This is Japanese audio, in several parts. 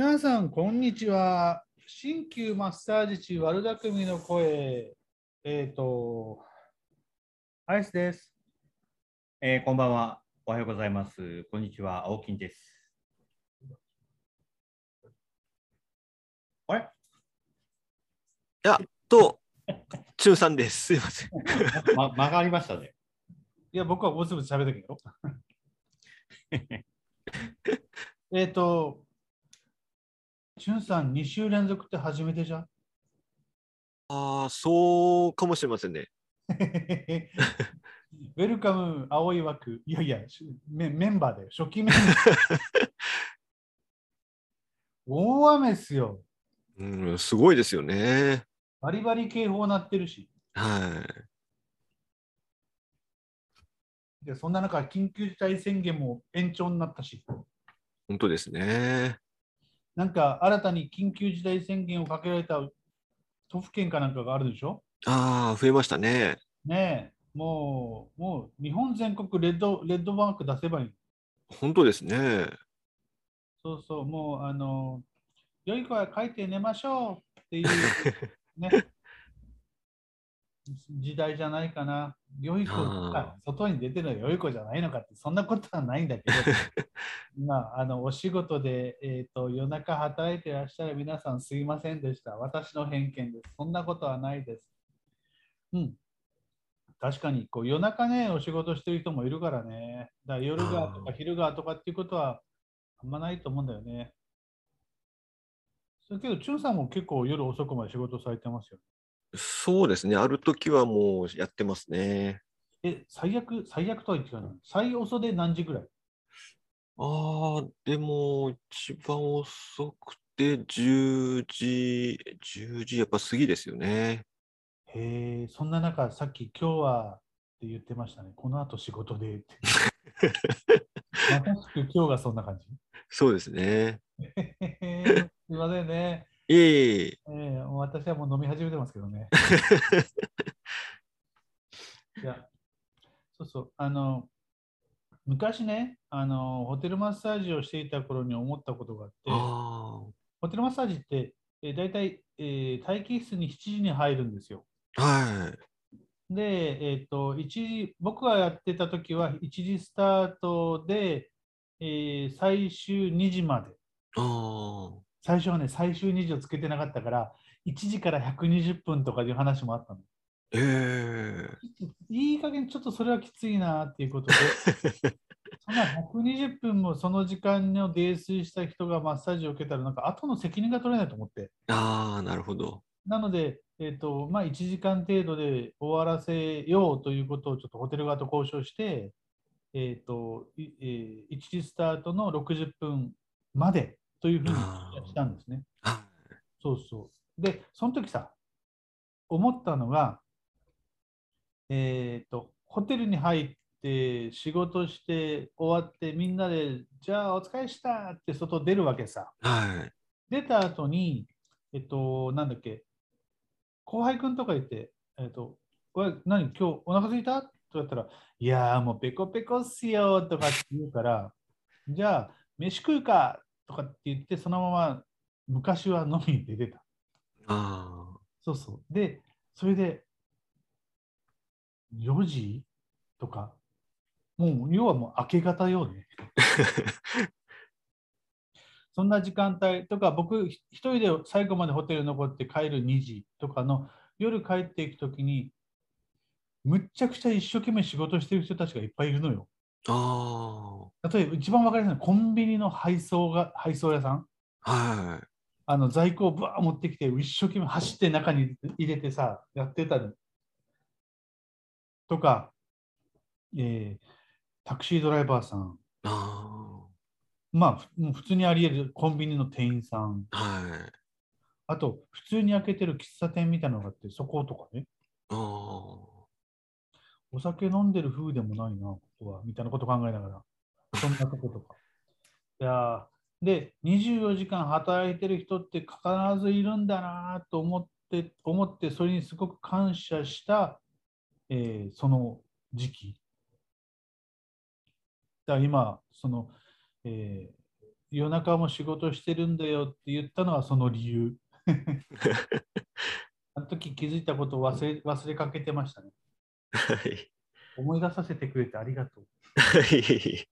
皆さん、こんにちは。鍼灸マッサージ師悪巧みの声。えっ、と、アイスです。えーこんばんは。おはようございます。こんにちは。青金です。あれ？と、中さんです。すいません。ま、間がありましたね。いや、僕はぼつぼつ喋ったけど。えっと、チュンさん、2週連続って初めてじゃん？ああ、そうかもしれませんね。ウェルカム、青い枠。いやいや、しメメンバーだよ。初期メンバー。大雨っすよ。うん、すごいですよね。バリバリ警報鳴ってるし。はい。でそんな中、緊急事態宣言も延長になったし、本当ですね。なんか新たに緊急事態宣言をかけられた都府県かなんかがあるでしょ？ああ、増えましたね。ねえ、もう、もう日本全国レッドレッドマーク出せばいい。本当ですね。そうそう、もう、あの、良い子は書いて寝ましょうっていう、ね、時代じゃないかな。良い子が外に出てるのは良い子じゃないのかって、そんなことはないんだけど、まあ、あのお仕事で、えー、と夜中働いていらっしゃる皆さんすいませんでした。私の偏見です。そんなことはないです。うん。確かにこう夜中ね、お仕事してる人もいるからね。だから夜がとか昼がとかっていうことはあんまないと思うんだよね。それけど、チュンさんも結構夜遅くまで仕事されてますよ。そうですね。ある時はもうやってますね。え、最悪、最悪とは言ってないの？最遅で何時ぐらい？ああ、でも、一番遅くて10時、10時やっぱ過ぎですよね。へえ、そんな中、さっき今日はって言ってましたね。この後仕事でって。まさしく今日がそんな感じ。そうですね。すいませんね。いえいえ。えー私はもう飲み始めてますけどね。いや、そうそう、あの、昔ね、あの、ホテルマッサージをしていた頃に思ったことがあって、あホテルマッサージって、えー、大体、えー待機室に7時に入るんですよ。あ、はい。で、えっ、と、一時、僕がやってた時は1時スタートで、えー最終2時まで。最初はね、最終2時をつけてなかったから、1時から120分とかいう話もあったの。ええいい加減ちょっとそれはきついなっていうことで、そんな120分もその時間の泥酔した人がマッサージを受けたら、なんか後の責任が取れないと思って。ああ、なるほど。なので、えーとまあ、1時間程度で終わらせようということをちょっとホテル側と交渉して、えーといえー1時スタートの60分までというふうにしたんですね。はそうそう。で、その時さ、思ったのが、えーと、ホテルに入って仕事して終わってみんなで、じゃあお疲れしたって外出るわけさ。い。はい。出た後に、えっと、なんだっけ、後輩くんとか言って、えっと、おい何、今日お腹すいた？と言ったら、いやーもうペコペコっすよとかって言うから、じゃあ、飯食うかとかって言って、そのまま昔は飲みに出てた。あそうそう。で、それで、4時とか、もう要はもう明け方よね。そんな時間帯とか、僕、ひ一人で最後までホテルに残って帰る2時とかの夜帰っていくときに、むっちゃくちゃ一生懸命仕事してる人たちがいっぱいいるのよ。あ。あ例えば一番わかりやすいのはコンビニの配送が配送屋さん。あ。はい。あの在庫をぶわー持ってきて、一生懸命走って中に入れてさ、やってたの。とか、えータクシードライバーさん。あまあ、ふもう普通にあり得るコンビニの店員さん。あ。はい。あと、普通に開けてる喫茶店みたいなのがあって、そことかね。ああ。お酒飲んでる風でもないな、ここは。みたいなこと考えながら。そんなとことか。いやーで、24時間働いてる人って必ずいるんだなと思って、思って、それにすごく感謝した、えーその時期。だ今、その、えー夜中も仕事してるんだよって言ったのはその理由。あの時気づいたことを忘れ忘れかけてましたね。はい。思い出させてくれてありがとう。はい。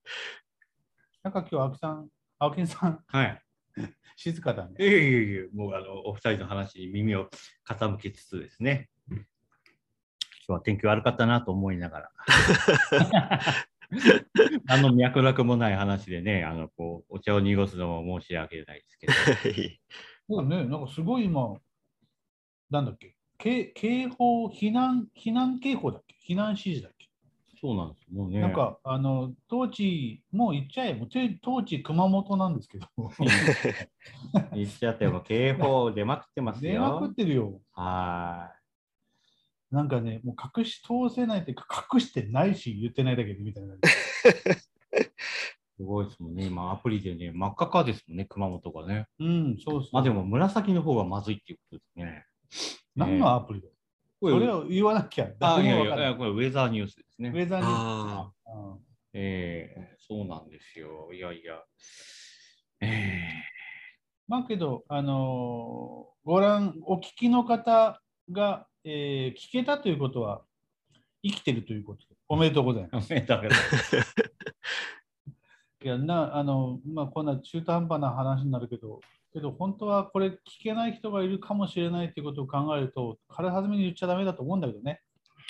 なんか今日、青木さん、青木さん、はい。静かだね。いえいえいえ、もうあのお二人の話に耳を傾けつつですね。今日は天気悪かったなと思いながら。何の脈絡もない話でね、あのこうお茶を濁すのも申し訳ないですけど。はい。そうだね、なんかすごい今、なんだっけ、警警報、避難、避難警報だっけ？避難指示だっけ、そうなんです。もうね。なんか、あの、当地、もう言っちゃえ、もうて当地熊本なんですけど、言っちゃったよ。警報出まくってます出まくっよ。てるよ。はなんかね、もう隠し通せないっていうか、隠してないし、言ってないだけでみたいな。い。すごいですもんね。今アプリでね、真っ赤かですもんね、熊本がね。うん、そうそう。まあでも紫の方がまずいっていうことですね。何のアプリだ？よ、これそれを言わなきゃ。あいやいや、これウェザーニュースですね。ウェザーニューあスうんえー、そうなんですよ。いやいや。えまあけど、あのーご覧、お聞きの方が、えー聞けたということは、生きてるということで、おめでとうございます。ー、おめでとうございます。いやなあのまあ、こんな中途半端な話になるけど、けど本当はこれ聞けない人がいるかもしれないということを考えると、軽はずみに言っちゃだめだと思うんだけどね。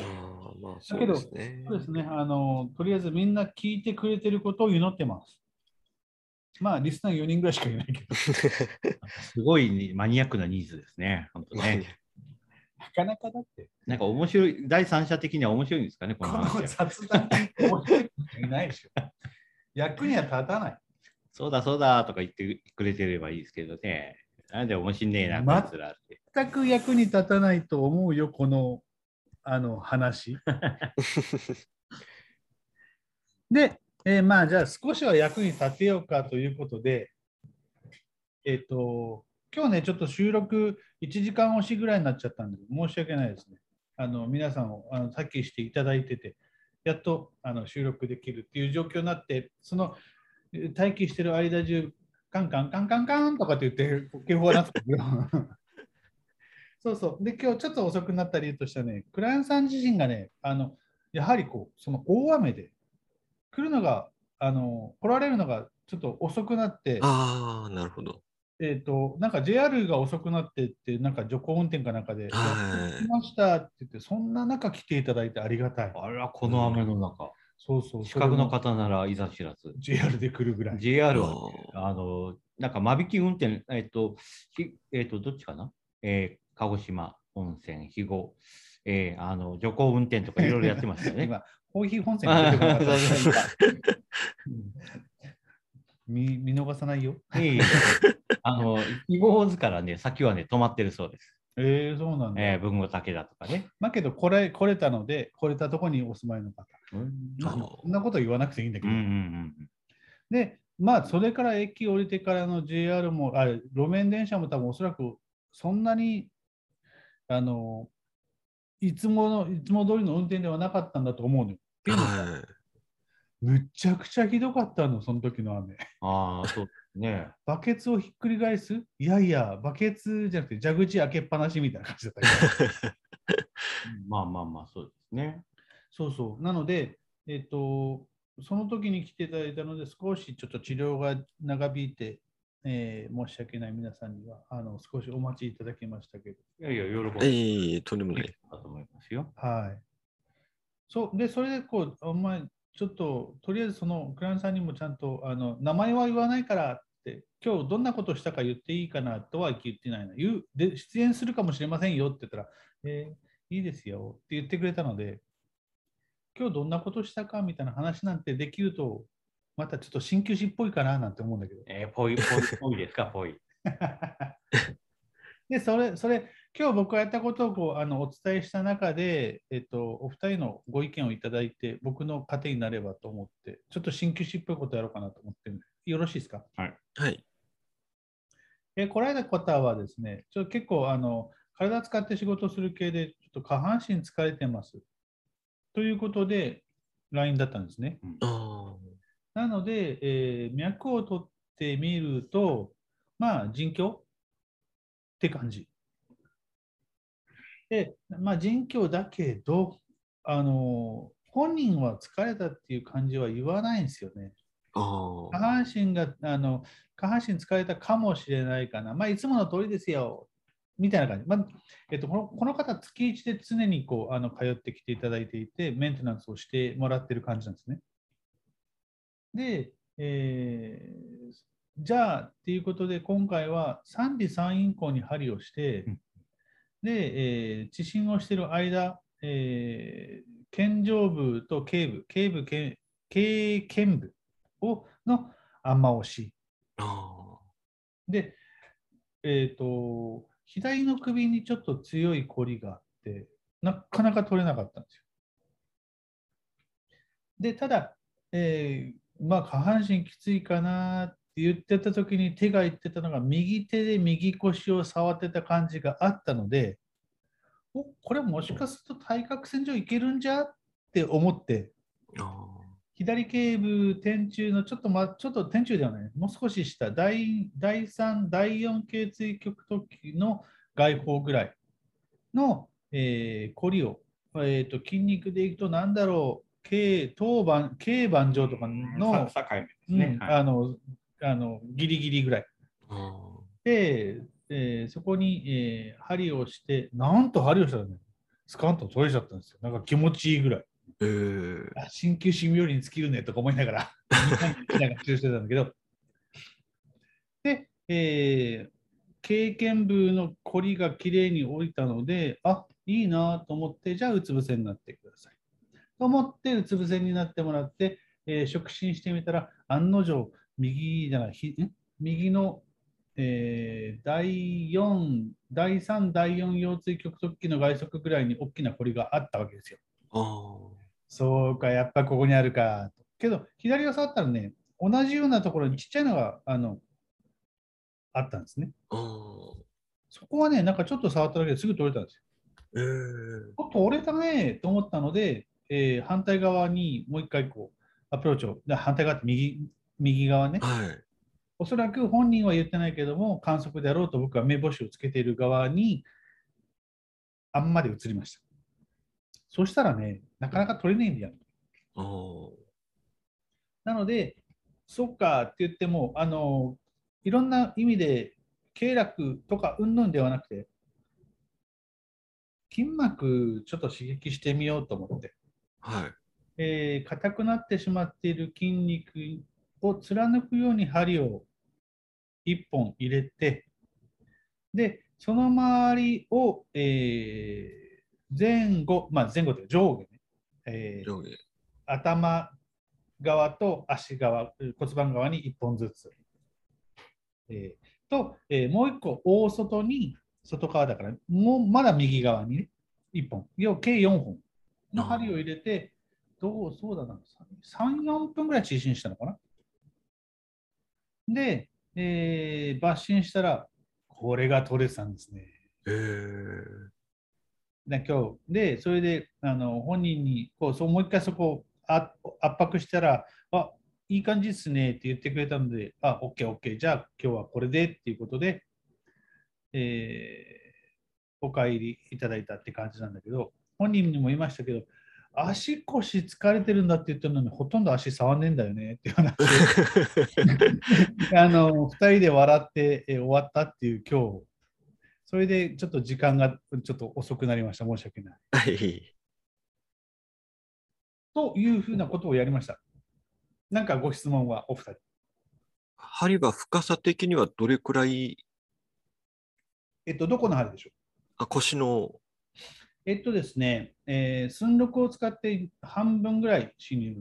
あー、まあそうですね。そうですねあの。とりあえずみんな聞いてくれてることを祈ってます。まあ、リスナー4人ぐらいしかいないけど、すごいねマニアックなニーズですね。本当ね。なかなかだって、なんか面白い、第三者的には面白いんですかね、ここのの話は。雑談に面白い人いないでしょ。役には立たない。そうだそうだとか言ってくれてればいいですけどね。なんで面白いねえな、まこいつらって。全く役に立たないと思うよ、このあの話。で、えーまあじゃあ少しは役に立てようかということで、えっ、と、今日ね、ちょっと収録1時間押しぐらいになっちゃったんで、申し訳ないですね。あの皆さんをあのさっきしていただいてて、やっとあの収録できるっていう状況になって、そのえー待機してる間中、カンカンカンカンカンとかって言って、警報が鳴ってたけど そうそう。で、今日ちょっと遅くなった理由としてはね、クライアントさん自身がね、あのやはりこう、その大雨で来るのが、あの来られるのがちょっと遅くなって、ああ、なるほど。えっ、と、なんか JR が遅くなってって、なんか徐行運転かなんかで、はい来ましたって言って、そんな中来ていただいてありがたい。あら、この雨の中。そうそう。資格の方ならいざ知らずも。JR で来るぐらい。JR は、ああの、なんか間引き運転、えっと、ひえっと、どっちかな？えー鹿児島温泉、肥後、えーあの、徐行運転とかいろいろやってましたよね。今、コーヒー本線が出てこな見見逃さないよ。いえいえあの、肥後大津からね、先はね、止まってるそうです。えー、そうなんだ。えー、文後竹だとかね。まあけど、これ、来れたので、来れたところにお住まいの方。そんなこと言わなくていいんだけど。うんうんで、まあ、それから駅降りてからの JR も、あ路面電車も多分おそらくそんなに、あの、いつもの、いつも通りの運転ではなかったんだと思うのよ。むっちゃくちゃひどかったの、その時の雨。ああ、そうね。バケツをひっくり返す？いやいや、バケツじゃなくて蛇口開けっぱなしみたいな感じだったけど。まあまあまあ、そうですね。そうそう。なので、えっ、と、その時に来ていただいたので、少しちょっと治療が長引いて、えー申し訳ない皆さんにはあの少しお待ちいただきましたけど、いやいや、喜えぶいとんでもない。だと思いますよ。はい。そう、で、それでこう、お前、ちょっと、とりあえずそのクライアントさんにもちゃんと、あの名前は言わないからって、今日どんなことしたか言っていいかなとは言ってないな。言うで出演するかもしれませんよって言ったら、えーいいですよって言ってくれたので、今日どんなことしたかみたいな話なんてできると、またちょっと鍼灸師っぽいかななんて思うんだけど。えー、ぽい、ぽい、ぽいですか、ぽい。で、それ、それ、今日僕がやったことをこうあのお伝えした中で、えっと、お二人のご意見をいただいて、僕の糧になればと思って、ちょっと鍼灸師っぽいことやろうかなと思ってるんで、よろしいですか？はい。え来られた方はですね、ちょっと結構あの体使って仕事する系で、ちょっと下半身疲れてます。ということで、LINE だったんですね。あなので、えー脈を取っってみると、まあ、人境って感じ。で、まあ、人境だけど、あの、本人は疲れたっていう感じは言わないんですよね。あ下あ。半身が、あの、下半身疲れたかもしれないかな。まあ、いつもの通りですよ。みたいな感じ。まあえっと、このこの方、月1で常にこうあの通ってきていただいていて、メンテナンスをしてもらってる感じなんですね。で、えーじゃあ、っていうことで、今回は3里3陰交に針をしてうん、で、えー、地震をしている間、えー、肩上部と頸部、頸部、頸頸肩部をのあんま押し。あで、えっ、と、左の首にちょっと強い凝りがあって、なかなか取れなかったんですよ。で、ただ、えーまあ、下半身きついかなって言ってた時に手が言ってたのが、右手で右腰を触ってた感じがあったので、おこれもしかすると対角線上いけるんじゃって思って、あ。あ左頸部天中のちょっと、ま、ちょっと天中ではない、もう少し下、第第3、第4頸椎極突起の外方ぐらいの、えー、コリを、えーと、筋肉でいくと、なんだろう、頸頭板、頸板上とかの、さ境目ですうんね。はいあのあのギリギリぐらい。あ。で、えーそこに、えー針をして、なんと針をしたらね、スカンと取れちゃったんですよ。なんか気持ちいいぐらい。ええあ鍼灸師冥利に尽きるねとか思いながら、なんかしてたんだけど、で、えー経験部の凝りがきれいに降りたので、あいいなと思って、じゃあうつ伏せになってください。と思ってうつ伏せになってもらって、えー触診してみたら、案の定、右じゃない、ひん？右の、えー第4、第3、第4腰椎極突起の外側ぐらいに大きな凝りがあったわけですよ。あそうか、やっぱここにあるか。けど、左を触ったらね、同じようなところにちっちゃいのがあのあったんですね。そこはね、なんかちょっと触っただけですぐ取れたんですよ。ええお取れたねと思ったので、えー反対側にもう一回こうアプローチを、で反対側って右右側ね、はい。おそらく本人は言ってないけども、観測であろうと僕は目星をつけている側にあんまり移りました。そしたらね、なかなか取れないんだよ。なので、そっかって言っても、あのいろんな意味で、経絡とかうんぬんではなくて、筋膜ちょっと刺激してみようと思って、はい。えー硬くなってしまっている筋肉を貫くように針を1本入れて、で、その周りを、えー前後、まあ前後というか上下ね、えー上下。頭側と足側、骨盤側に1本ずつ。えーと、えーもう1個大外に、外側だから、もうまだ右側にね、1本、要計4本の針を入れて、どう、そうだな、3、4分ぐらい中心したのかな。で、えー抜針したら、これが取れてたんですね。ええで今日で、それであの本人にこうそうもう一回そこをあ圧迫したら、あいい感じですねって言ってくれたので、あ、OK、OK、じゃあ今日はこれでっていうことで、えーお帰りいただいたって感じなんだけど、本人にも言いましたけど、足腰疲れてるんだって言ってるのに、ほとんど足触んねえんだよねっていう話。あの2人で笑って、えー終わったっていう今日、それでちょっと時間がちょっと遅くなりました。申し訳ない。はい。というふうなことをやりました。なんかご質問はお二人。針は深さ的にはどれくらい、えっと、どこの針でしょう？あ、腰の、えっとですね、えー寸録を使って半分ぐらい侵入。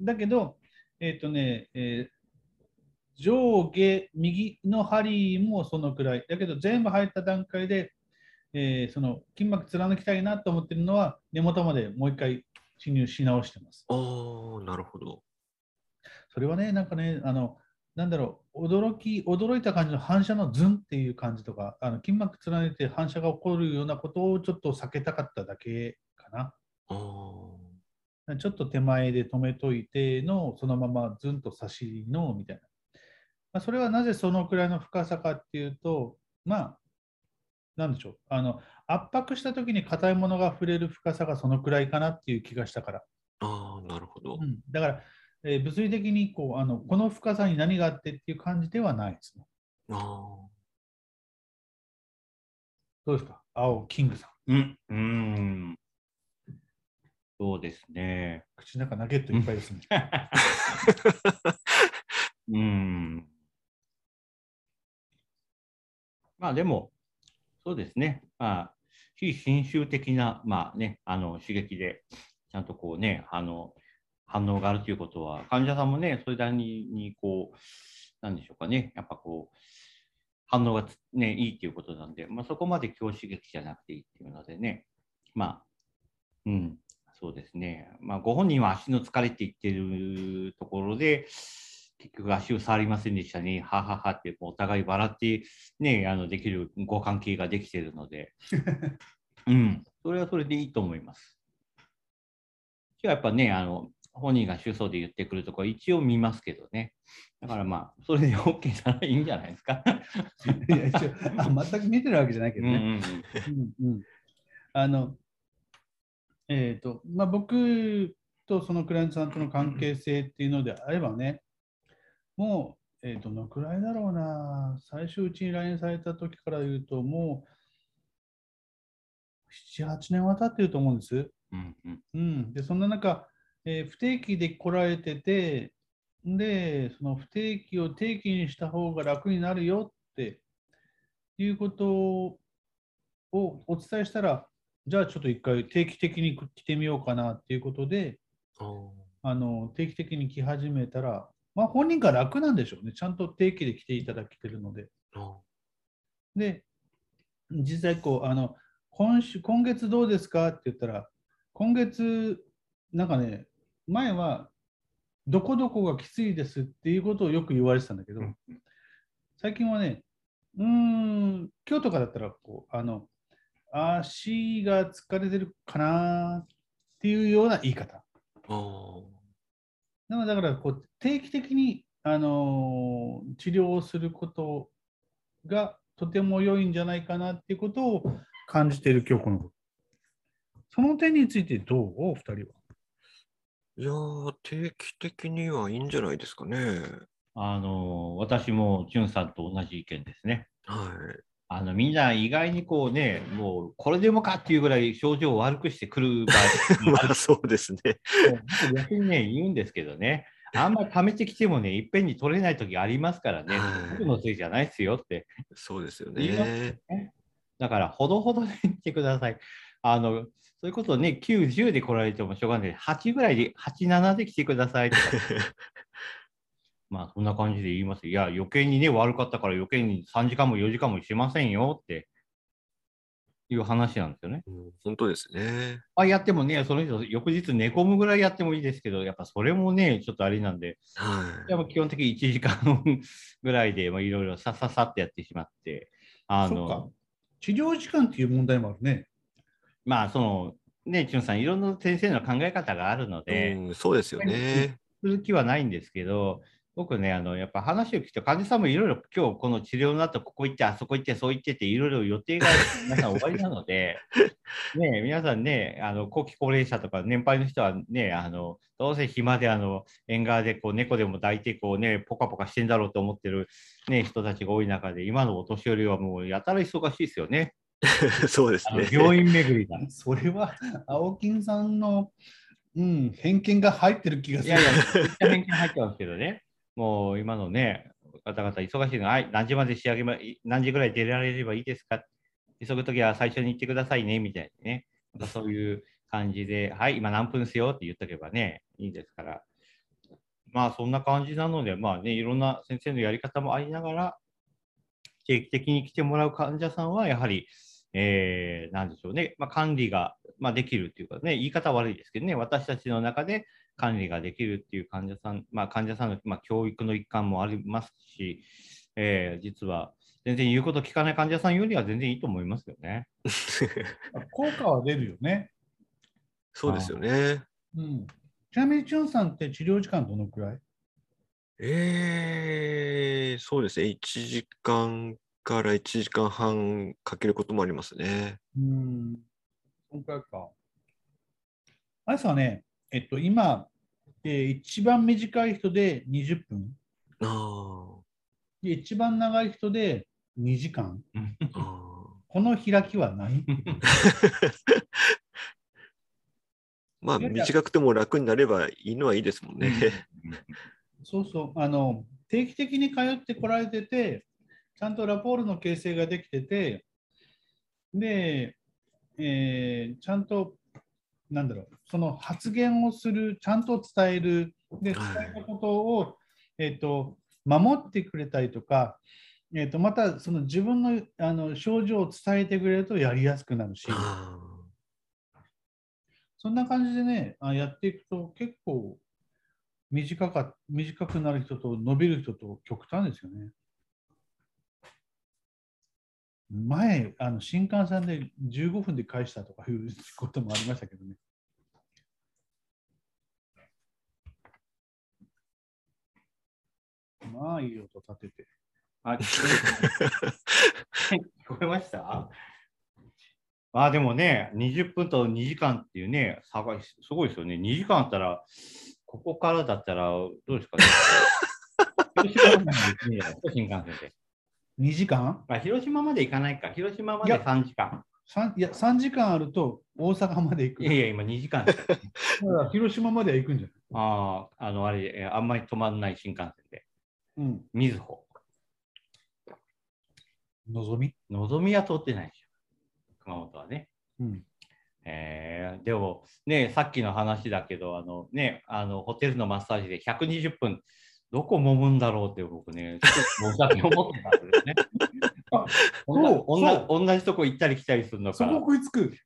だけど、えっとね、えー上下右の針もそのくらい。だけど全部入った段階で、えーその筋膜貫きたいなと思ってるのは根元までもう一回侵入し直してます。あー、なるほど。それはね、なんかね、あの、なんだろう、驚き、驚いた感じの反射のズンっていう感じとか、あの筋膜貫いて反射が起こるようなことをちょっと避けたかっただけかな。ちょっと手前で止めといての、そのままずんと差しのみたいな。まあ、それはなぜそのくらいの深さかっていうと、まあ、なんでしょう。あの圧迫したときに硬いものが触れる深さがそのくらいかなっていう気がしたから。ああ、なるほど。うん、だから、えー物理的にこうあのこの深さに何があってっていう感じではないですね。あどうですか？青、キングさん。うん。うん。そうですね。口の中ナゲットいっぱいですね。うん。まあでも、そうですね。まあ、非侵襲的な、まあね、あの刺激で、ちゃんとこうね、あの、反応があるということは、患者さんもね、それなりに、こう、なんでしょうかね、やっぱこう、反応がつね、いいということなんで、まあそこまで強刺激じゃなくていいっていうのでね、まあ、うん、そうですね。まあ、ご本人は足の疲れって言ってるところで、結局足を触りませんでしたね、はははって、お互い笑って、ね、あのできるご関係ができているので、うん、それはそれでいいと思います。今日はやっぱね、あの本人が主訴で言ってくるところ、一応見ますけどね。だからまあ、それで OK ならいいんじゃないですか。いや一応あ全く見てるわけじゃないけどね。うんうんうんうんうんあの、えっ、と、まあ、僕とそのクライアントさんとの関係性っていうのであればね、もう、えーどのくらいだろうな、最初うちに来園された時から言うと、もう7、8年は経ってると思うんです。うんうんうん、でそんな中、えー不定期で来られてて、で、その不定期を定期にした方が楽になるよっていうことをお伝えしたら、じゃあちょっと一回定期的に来てみようかなっていうことで、あ。の定期的に来始めたら、まあ、本人が楽なんでしょうね。ちゃんと定期で来ていただけてるので。あ。で、実際こう、あの今週、今月どうですかって言ったら、今月、なんかね、前はどこどこがきついですっていうことをよく言われてたんだけど、うん最近はね、うーん、今日とかだったらこう、あの、足が疲れてるかなっていうような言い方。なのでだからこう定期的に、あのー治療をすることがとても良いんじゃないかなっていうことを感じている今日この頃。その点についてどう？お二人は。いやー、定期的にはいいんじゃないですかね。あの私もさんと同じ意見ですね。はい。あのみんな意外にこうね、もうこれでもかっていうぐらい症状を悪くしてくる場合まあ、そうですね。僕逆にね、言うんですけどね、あんまり溜めてきてもね、いっぺんに取れない時ありますからね、はい僕のせいじゃないですよって。そうですよ言いますね。だから、ほどほどで言ってください。あの、そういうことをね、9、10で来られてもしょうがないで、8ぐらいで、8、7で来てくださいとか。まあ、そんな感じで言います。いや、余計にね、悪かったから余計に3時間も4時間もしませんよっていう話なんですよね。うん本当ですね。あやってもね、その人、翌日寝込むぐらいやってもいいですけど、やっぱそれもね、ちょっとあれなんで、はい。やっぱ基本的に1時間 ぐらいで、まあ、いろいろさささってやってしまって、あの、治療時間っていう問題もあるね。まあ、その、ね、チュンさん、いろんな先生の考え方があるので、うん、そうですよね。する気はないんですけど、僕ね、あのやっぱ話を聞くと、患者さんもいろいろ今日この治療の後、ここ行って、あそこ行って、そう言ってって、いろいろ予定が皆さん終わりなので、ね、皆さんね、あの後期高齢者とか年配の人はね、あのどうせ暇であの縁側でこう猫でも抱いてこう、ね、ポカポカしてんだろうと思ってる、ね、人たちが多い中で、今のお年寄りはもうやたら忙しいですよね。そうですね。病院巡りが。それは青金さんの、うん、偏見が入ってる気がする。いやいや、偏見入ってますけどね。もう今のね、方々忙しいの、はい、何時まで仕上げま、何時ぐらい出られればいいですか？急ぐときは最初に言ってくださいね、みたいなね。なんかそういう感じで、はい、今何分ですよって言っとけばね、いいですから。まあそんな感じなので、まあね、いろんな先生のやり方もありながら、定期的に来てもらう患者さんは、やはり、えー、なんでしょうね、まあ、管理が、まあ、できるっていうかね、言い方悪いですけどね、私たちの中で管理ができるっていう患者さん、まあ、患者さんの、まあ、教育の一環もありますし、えー、実は全然言うこと聞かない患者さんよりは全然いいと思いますよね。効果は出るよね。そうですよね。うん、ちなみに、チュンさんって治療時間どのくらい？えー、そうですね。1時間から1時間半かけることもありますね。うん。そのくらいか。あれさね、えっと、今、えー一番短い人で20分。あで一番長い人で2時間。この開きはないー まあ、短くても楽になればいいのはいいですもんね。そうそう。あの、定期的に通ってこられてて、ちゃんとラポールの形成ができてて、で、えーちゃんと、なんだろう、その発言をする、ちゃんと伝える、で、伝はいえたことを、えっ、と、守ってくれたりとか、えっ、と、また、その自分のあの症状を伝えてくれるとやりやすくなるし、あそんな感じでね、あやっていくと結構短か短くなる人と伸びる人と極端ですよね。前、あの新幹線で15分で返したとかいうこともありましたけどね。まあいい音立てて。あ、聞こえました？あ、でもね、20分と2時間っていうね、差がすごいですよね。2時間あったら、ここからだったら、どうですかね？新幹線で。2時間？あ広島まで行かないか。広島までいや3時間。三いや ?3 時間あると大阪まで行く。いやいや、今2時間 広島までは行くんじゃない？ああ、あの、あれ、えーあんまり止まんない新幹線で。うん。みずほ。のぞみ？のぞみは通ってないでしょ。熊本はね。うん。えーでも、ね、さっきの話だけど、あのね、あのホテルのマッサージで120分、どこ揉むんだろうって僕ね、ちょっと申し訳思ってたんですね。同じとこ行ったり来たりするのか。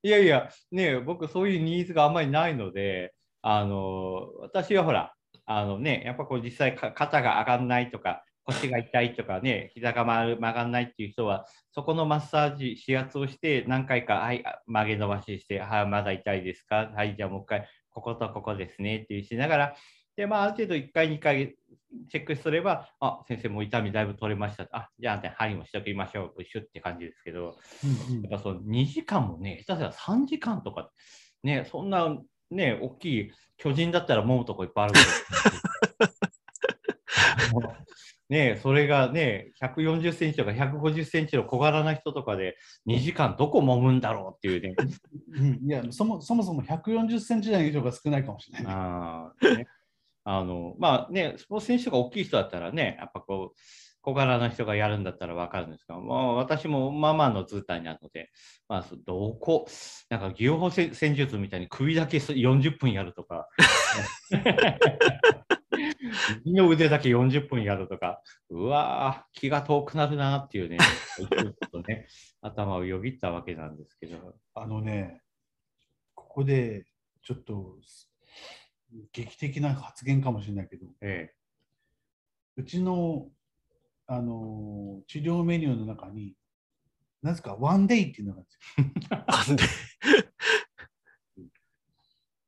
いやいや、ね、僕そういうニーズがあんまりないので、あの私はほら、あのね、やっぱこう実際か肩が上がんないとか、腰が痛いとかね、膝が曲がる曲がんないっていう人は、そこのマッサージ、指圧をして、何回か、はい、あ曲げ伸ばしして、はい、まだ痛いですか？はい、じゃあもう一回、こことここですねっていうしながら、で、まあ、ある程度1回、2回チェックすれば、あ、先生もう痛みだいぶ取れました。あ、じゃあね、針もしておきましょう。シュッって感じですけど、うんうんやっぱその2時間もね、下手したら3時間とか、ね、そんなね、大きい巨人だったら揉むとこいっぱいあるけど ね、それがね、140センチとか150センチの小柄な人とかで2時間どこ揉むんだろうっていうね。うんいやそもそもそも140センチ台の人が少ないかもしれない。あーねあのまあね、スポーツ選手が大きい人だったらね、やっぱこう、小柄な人がやるんだったら分かるんですが、まあ、私もまあまあの図体なので、まあ、そどこ、なんか技法戦戦術みたいに首だけ40分やるとか、右の腕だけ40分やるとか、うわー、気が遠くなるなっていうね、ちょっとね、頭をよぎったわけなんですけど、あのね、ここでちょっと劇的な発言かもしれないけど、え。うちの、あのー治療メニューの中に、なぜかワンデイっていうのがあるんですよ。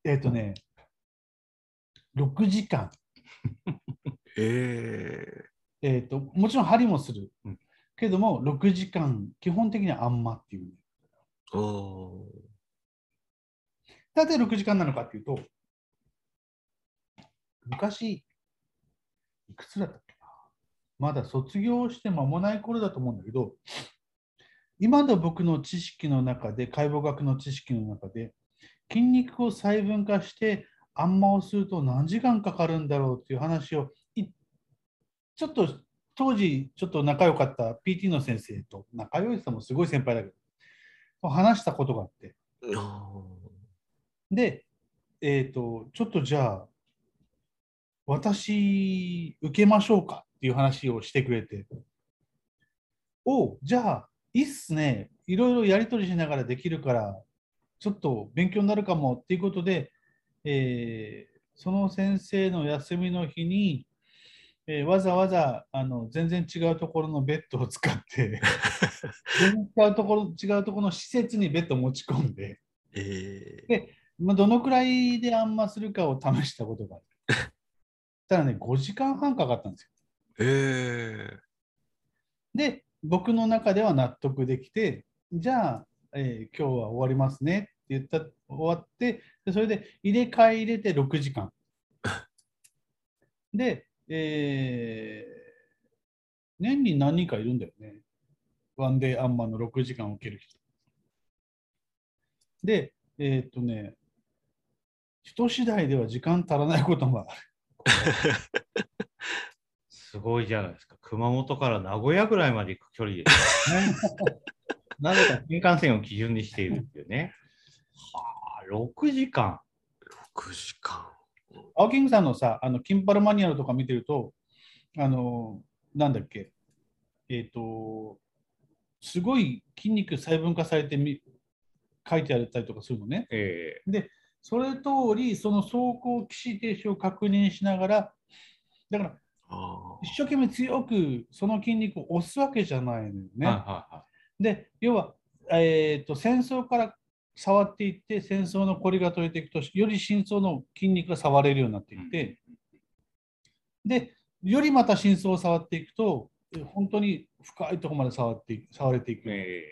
えっ、とね、6時間、ええーと、もちろん針もするうん。けども、6時間、基本的にはあんまっていう、ね。ー、あなぜ6時間なのかっていうと、昔、いくつだったまだ卒業して間もない頃だと思うんだけど、今の僕の知識の中で、解剖学の知識の中で、筋肉を細分化して、あんまをすると何時間かかるんだろうっていう話を、いちょっと当時、ちょっと仲良かった PT の先生と、仲良い人もすごい先輩だけど、話したことがあって、で、えっ、と、ちょっとじゃあ、私、受けましょうかっていう話をしてくれて、おじゃあ、いいっすね。いろいろやり取りしながらできるから、ちょっと勉強になるかもっていうことで、えーその先生の休みの日に、えーわざわざあの全然違うところのベッドを使って、全然違うところ違うところの施設にベッドを持ち込んで、ーえーでまあ、どのくらいであんまするかを試したことがある。ただね、5時間半かかったんですよ。えで、僕の中では納得できて、じゃあ、えー今日は終わりますねって言った終わって、でそれで入れ替え入れて6時間。で、えー年に何人かいるんだよね。ワンデーアンマンの6時間を受ける人。で、えーっとね、人次第では時間足らないこともある。すごいじゃないですか。熊本から名古屋ぐらいまで行く距離ですよね。なぜか新幹線を基準にしているっていうね。はあ、6時間。6時間。青キングさんのさ、あのキンパルマニュアルとか見てると、あの、なんだっけ、えっ、と、すごい筋肉細分化されてみ書いてあったりとかするのね。えそれ通り、その走行起死停止を確認しながら、だからあ一生懸命強くその筋肉を押すわけじゃないのよえね。はいはいはで、要は、えー、と戦争から触っていって、戦争のこりが取れていくと、より深層の筋肉が触れるようになっていって、で、よりまた深層を触っていくと、本当に深いところまで触っていく触れていく。え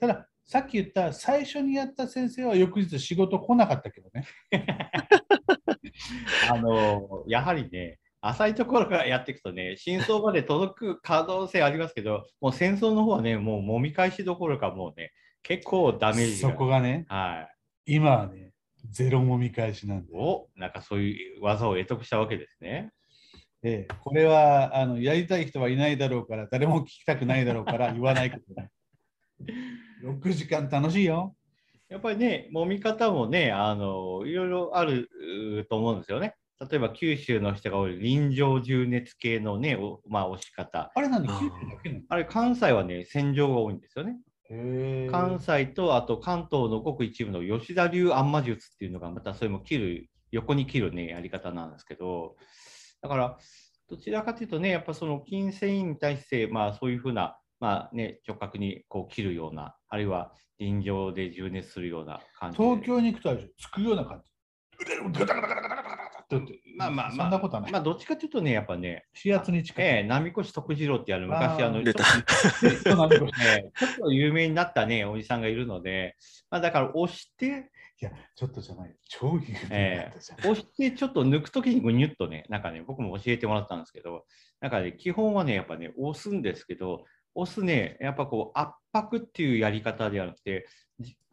ただ、さっき言った最初にやった先生は翌日仕事来なかったけどね。え あのやはりね、浅いところからやっていくとね、真相まで届く可能性ありますけど、もう戦争の方はね、もう揉み返しどころか、もうね、結構ダメージそが。こがね、はい。今はね、ゼロもみ返しなんで。おなんかそういう技を得得したわけですね。ええこれはあのやりたい人はいないだろうから、誰も聞きたくないだろうから 言わないことね。6時間楽しいよ。やっぱりね、揉み方もね、あのいろいろあると思うんですよね。例えば九州の人が多い臨場重熱系のね、おまあ、押し方。あれなんで九州だけなのあれ、関西はね、戦場が多いんですよね。へ関西と、あと関東のごく一部の吉田流安魔術っていうのが、またそれも切る、横に切るね、やり方なんですけど、だから、どちらかというとね、やっぱその筋繊維に対して、まあそういうふうな、まあね、直角にこう切るような、あるいは臨場で充熱するような感じで。東京に行くとあれでしょつくような感じ。腕をガタガタガタガタまあまあまあそんなことはない。まあどっちかというとね、やっぱね、指圧に近い。ええ波越徳次郎ってあの昔あの、ちょっと有名になったね、おじさんがいるので、まあ、だから押して、いや、ちょっとじゃない。超有名だったじゃん。押してちょっと抜くときにぐにゅっとね、なんかね、僕も教えてもらったんですけど、なんかね、基本はね、やっぱね、押すんですけど、押すね、やっぱこう圧迫っていうやり方ではなくて、じ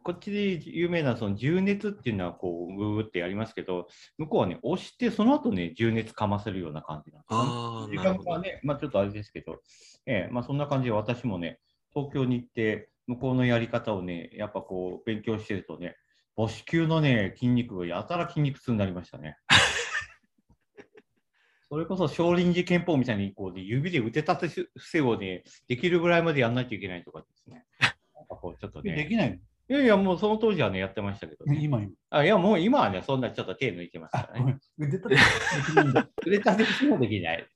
こっちで有名なその重熱っていうのはこう、ぐーってやりますけど、向こうはね、押して、その後ね、重熱かませるような感じなんですよね。時。間がね、まあちょっとあれですけど、ええまあそんな感じで私もね、東京に行って、向こうのやり方をね、やっぱこう勉強してるとね、母子球のね、筋肉がやたら筋肉痛になりましたね。それこそ少林寺拳法みたいにこう、ね、指で腕立て伏せをね、できるぐらいまでやんないといけないとかですね。なんかこうちょっとね。できないの？いやいや、もうその当時はね、やってましたけど、ね。今今。あいや、もう今はね、そんなちょっと手抜いてますから、ね。腕立てでき腕立て伏せもできない。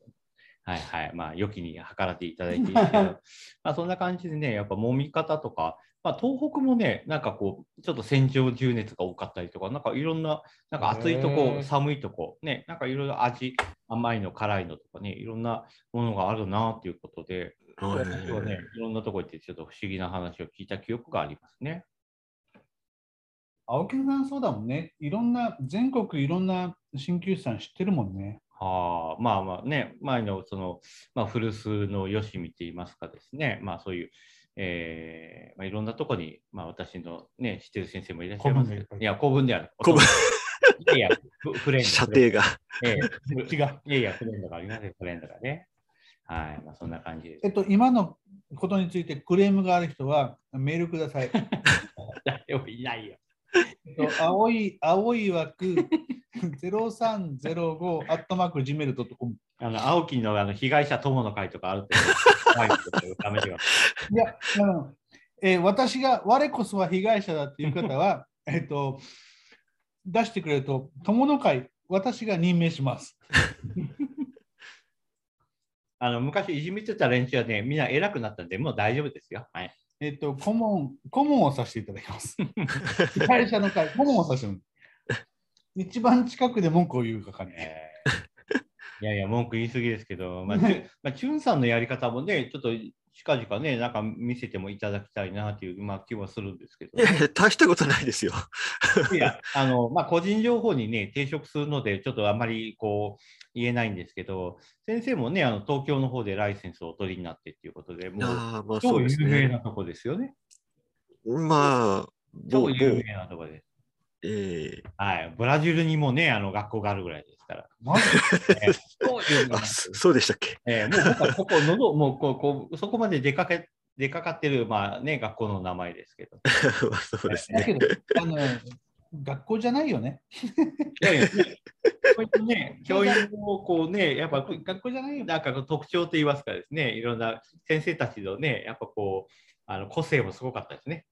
はいはい。まあ、良きに計らっていただいていいですけど、まあ、そんな感じでね、やっぱ揉み方とか、まあ、東北もね、なんかこう、ちょっと戦場重熱が多かったりとか、なんかいろんな、なんか暑いとへこ、ー寒いとこ、ね、なんかいろいろ味、甘いの、辛いのとかね、いろんなものがあるなっていうことで、はい私はね、いろんなとこ行ってちょっと不思議な話を聞いた記憶がありますね。青木さんそうだもんね。いろんな、全国いろんな鍼灸師さん知ってるもんね。はあ、まあまあね、前のその、まあ、古巣のよしみといいますかですね、まあそういう、えーまあ、いろんなとこに、まあ私のね、知ってる先生もいらっしゃいますけど、いや、古文である。古文いやいや、フフレンド。射程が。ええ違う。いやいや、フレンドがありますよ、フレンドがね。はい、まあそんな感じです。えっと、今のことについてクレームがある人はメールください。誰もいないよ。えっと、青い、青い枠0305アットマーク Gmail.com。あの、青木のあの被害者友の会とかあるって。いや、あのえー私が我こそは被害者だっていう方は、えっと、出してくれると、友の会、私が任命します。あの、昔いじめてた連中はね、みんな偉くなったんで、もう大丈夫ですよ。はい。えっと、顧問、顧問をさせていただきます。被害者の会、顧問をさせて一番近くで文句を言うかかね。えーいやいや、文句言い過ぎですけど、まあ、まあ、チュンさんのやり方もね、ちょっと近々ね、なんか見せてもいただきたいなという、まあ、気はするんですけどい、やいや、大したことないですよ。いや、あの、まあ、個人情報にね、抵触するので、ちょっとあんまりこう、言えないんですけど、先生もね、あの東京の方でライセンスをお取りになってっていうことで、もう、ああ、まあそ超うですね。有名なとこですよね。まあ、某超有某名なとこです。ええはい。ブラジルにもね、あの学校があるぐらいですから。マジえー超有名なあ、そそうでしたっけ？えーもう僕はここ、のど、もうこうこうそこまで出かけ、出かかってる、まあね、学校の名前ですけど。まあそうですね。だけど、あの、学校じゃないよね。教育をこうね、やっぱ学校じゃないよ、なんか特徴といいますかですね、いろんな先生たちのね、やっぱこう、あの個性もすごかったですね。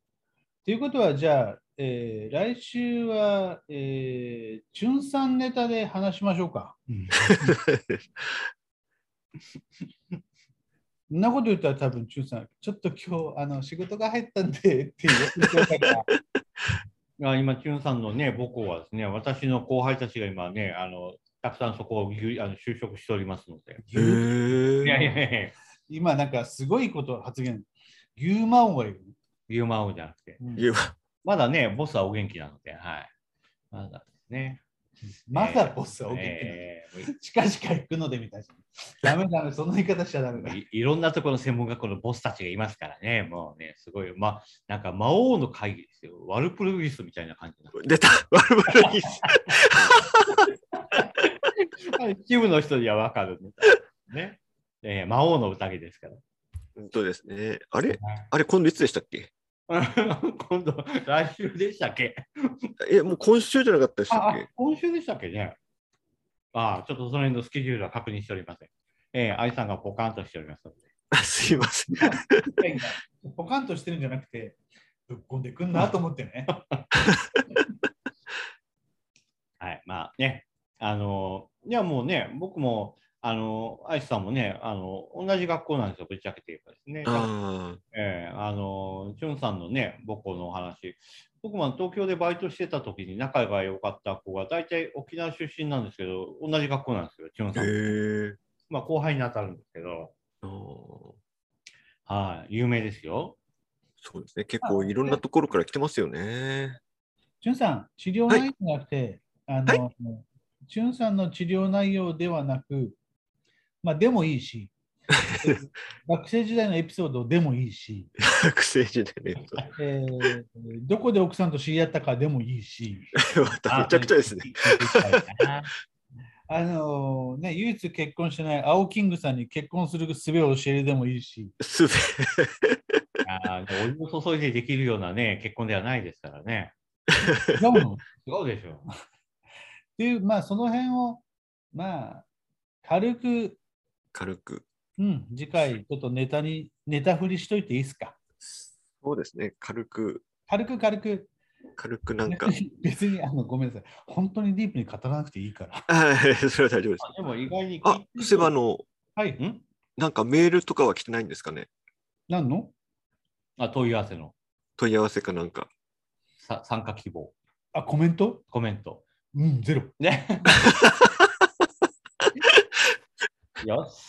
ということは、じゃあ、えー来週は、えー、チュンさんネタで話しましょうか。そんなこと言ったら多分、チュンさん、ちょっと今日、あの、仕事が入ったんでっていう 今、チュンさんのね、母校はですね、私の後輩たちが今ね、あのたくさんそこをあの就職しておりますので。へいやいやいえ。や今、なんかすごいこと発言。牛魔王がいる。ビューマオじゃなくて。うんいやまだね、ボスはお元気なので、はい。まだですね。まだボスはお元気なの？えーもう近々行くのでみたいな。ダメダメ、その言い方しちゃダメだ。いいろんなところの専門学校のボスたちがいますからね、もうね、すごい、まあ、なんか魔王の会議ですよ。ワルプルギスみたいな感じな。出たワルブルギス。一部の人にはわかるみたいなね。えー魔王の宴ですから。本当ですね。あれ？あれ、今度いつでしたっけ？今度、来週でしたっけ？え、もう今週じゃなかったでしたっけ？今週でしたっけねああ、ちょっとその辺のスケジュールは確認しておりません。えー、愛さんがポカンとしておりますので。あすいません。ポカンとしてるんじゃなくて、ぶっこんでくんなと思ってね。はい、まあね、あの、いやもうね、僕も、あの、愛さんもね、あの、同じ学校なんですよ、ぶっちゃけて言えばですね。あええあの、チュンさんのね、母校のお話、僕も東京でバイトしてた時に仲が良かった子が、大体沖縄出身なんですけど、同じ学校なんですよ、チュンあ。さん。へえ。まあ、後輩に当たるんですけど、はい、有名ですよ。そうですね。結構いろんなところから来てますよね。チュンさん、治療内容じゃなくて、あの、チュンさんの治療内容ではなく、まあ、でもいいし、学生時代のエピソードでもいいし、学生時代ね。えーどこで奥さんと知り合ったかでもいいし、まためちゃくちゃですね。あのね、唯一結婚してない青キングさんに結婚する術を教えるでもいいし、す お湯を注いでできるようなね、結婚ではないですからね。違うの？違うでしょ。っていう、まあ、その辺を、まあ、軽く、軽く。うん、次回、ちょっとネタに、ネタ振りしといていいですか？そうですね。軽く、軽く軽く、軽くなんか。別にあのごめんなさい、本当にディープに語らなくていいから。はい、それは大丈夫です。あでも意外にあ、そういえばあの、はい、ん？なんかメールとかは来てないんですかね？何の？あ問い合わせの問い合わせかなんか。さ参加希望、あ、コメント？コメント。うん、ゼロ。ね。よし。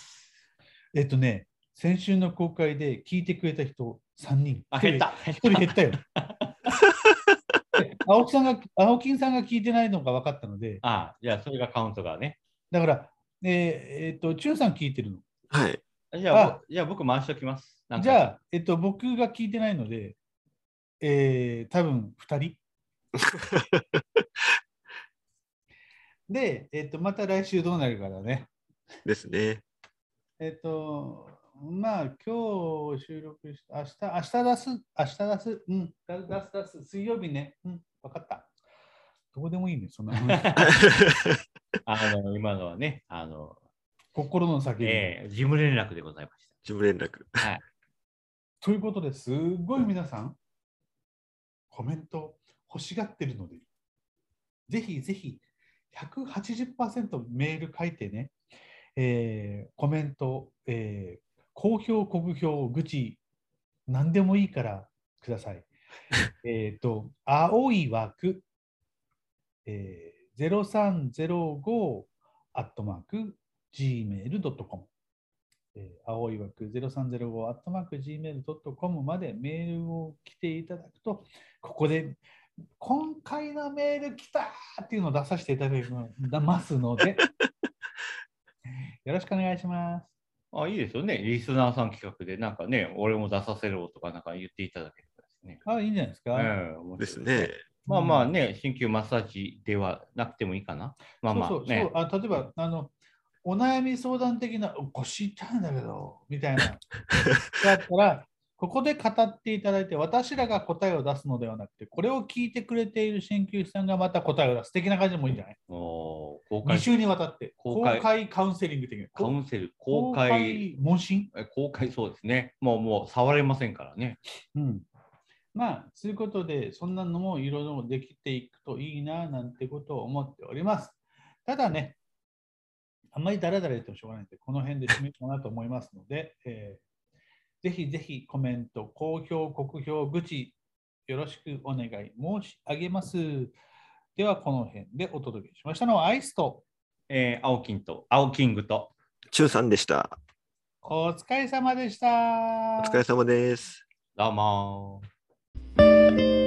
えっとね、先週の公開で聞いてくれた人3人。あ、減った。1人減ったよ。で青木さんが、青木さんが聞いてないのが分かったので、あ、じゃあそれがカウントがね。だから、えーえっと、チュンさん聞いてるの。はい。じゃあ、じゃあ僕回しておきます。じゃあ、えっと、僕が聞いてないので、えー、多分2人。で、えっと、また来週どうなるかだね。ですね。えっと、まあ、今日収録し明日、明日出す、明日出す、うん、出す、出す、出す、水曜日ね、うん、分かった。どうでもいいね、そんな話 あの今のはね、あの、心の叫び。えー事務連絡でございまし事務連絡。た。はい。ということですごい皆さん、コメント欲しがってるので、ぜひぜひ180%メール書いてね、えーコメント、えー好評、酷評、愚痴、何でもいいからください。えっと、青い枠、えー0305アットマーク gmail.com えー青い枠0305アットマーク gmail.com までメールを来ていただくと、ここで今回のメール来たっていうのを出させていただきますので、よろしくお願いします。あ、いいですよね。リスナーさん企画で、なんかね、俺も出させろとかなんか言っていただけるとですね。あ、いいんじゃないですか。ええ面白いですね。まあまあね、鍼灸マッサージではなくてもいいかな。まあまあそうそうねそう。あ例えばあの、お悩み相談的な、腰痛いんだけど、みたいな。だったら、ここで語っていただいて、私らが答えを出すのではなくて、これを聞いてくれている鍼灸師さんがまた答えを出す。的な感じでもいいんじゃない？公 ?2 開週にわたって、公公開開カウンセリング的な。カウンセル、公開、問診？え公開そうですね。もうもう触れませんからね。うん。まあ、そういうことで、そんなのもいろいろできていくといいな、なんてことを思っております。ただね、あんまりだらだら言ってもしょうがないので、この辺で締めようかなと思いますので、えーぜひぜひコメント、好評、酷評、愚痴、よろしくお願い申し上げます。では、この辺でお届けしましたのはアイスと、えー、青金と、青キングと、中さんでした。お疲れ様でした。お疲れ様です。どうもー。